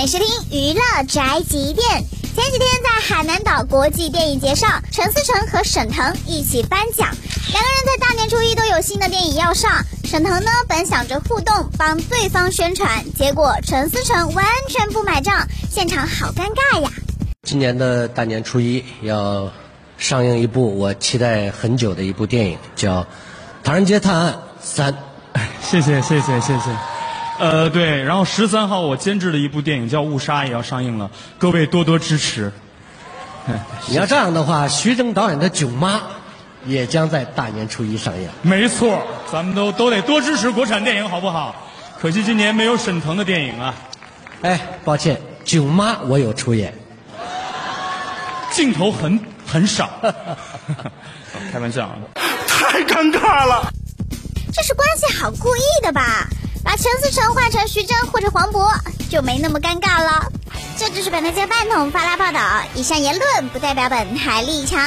迎收听娱乐宅急便。前几天在海南岛国际电影节上，陈思诚和沈腾一起颁奖，两个人在大年初一都有新的电影要上。沈腾呢本想着互动帮对方宣传，结果陈思诚完全不买账，现场好尴尬呀。今年的大年初一要上映一部我期待很久的一部电影，叫《唐人街探案三》。谢谢谢谢谢谢，呃对，然后十三号我监制的一部电影叫《误杀》也要上映了，各位多多支持。你要这样的话，徐峥导演的《囧妈》也将在大年初一上映。没错，咱们都都得多支持国产电影，好不好？可惜今年没有沈腾的电影啊，哎，抱歉，《囧妈》我有出演。镜头很很少，开玩笑啊。太尴尬了。这是关系好故意的吧？陈思诚换成徐峥或者黄渤，就没那么尴尬了。这就是本台接饭桶发拉报道，以上言论不代表本台立场。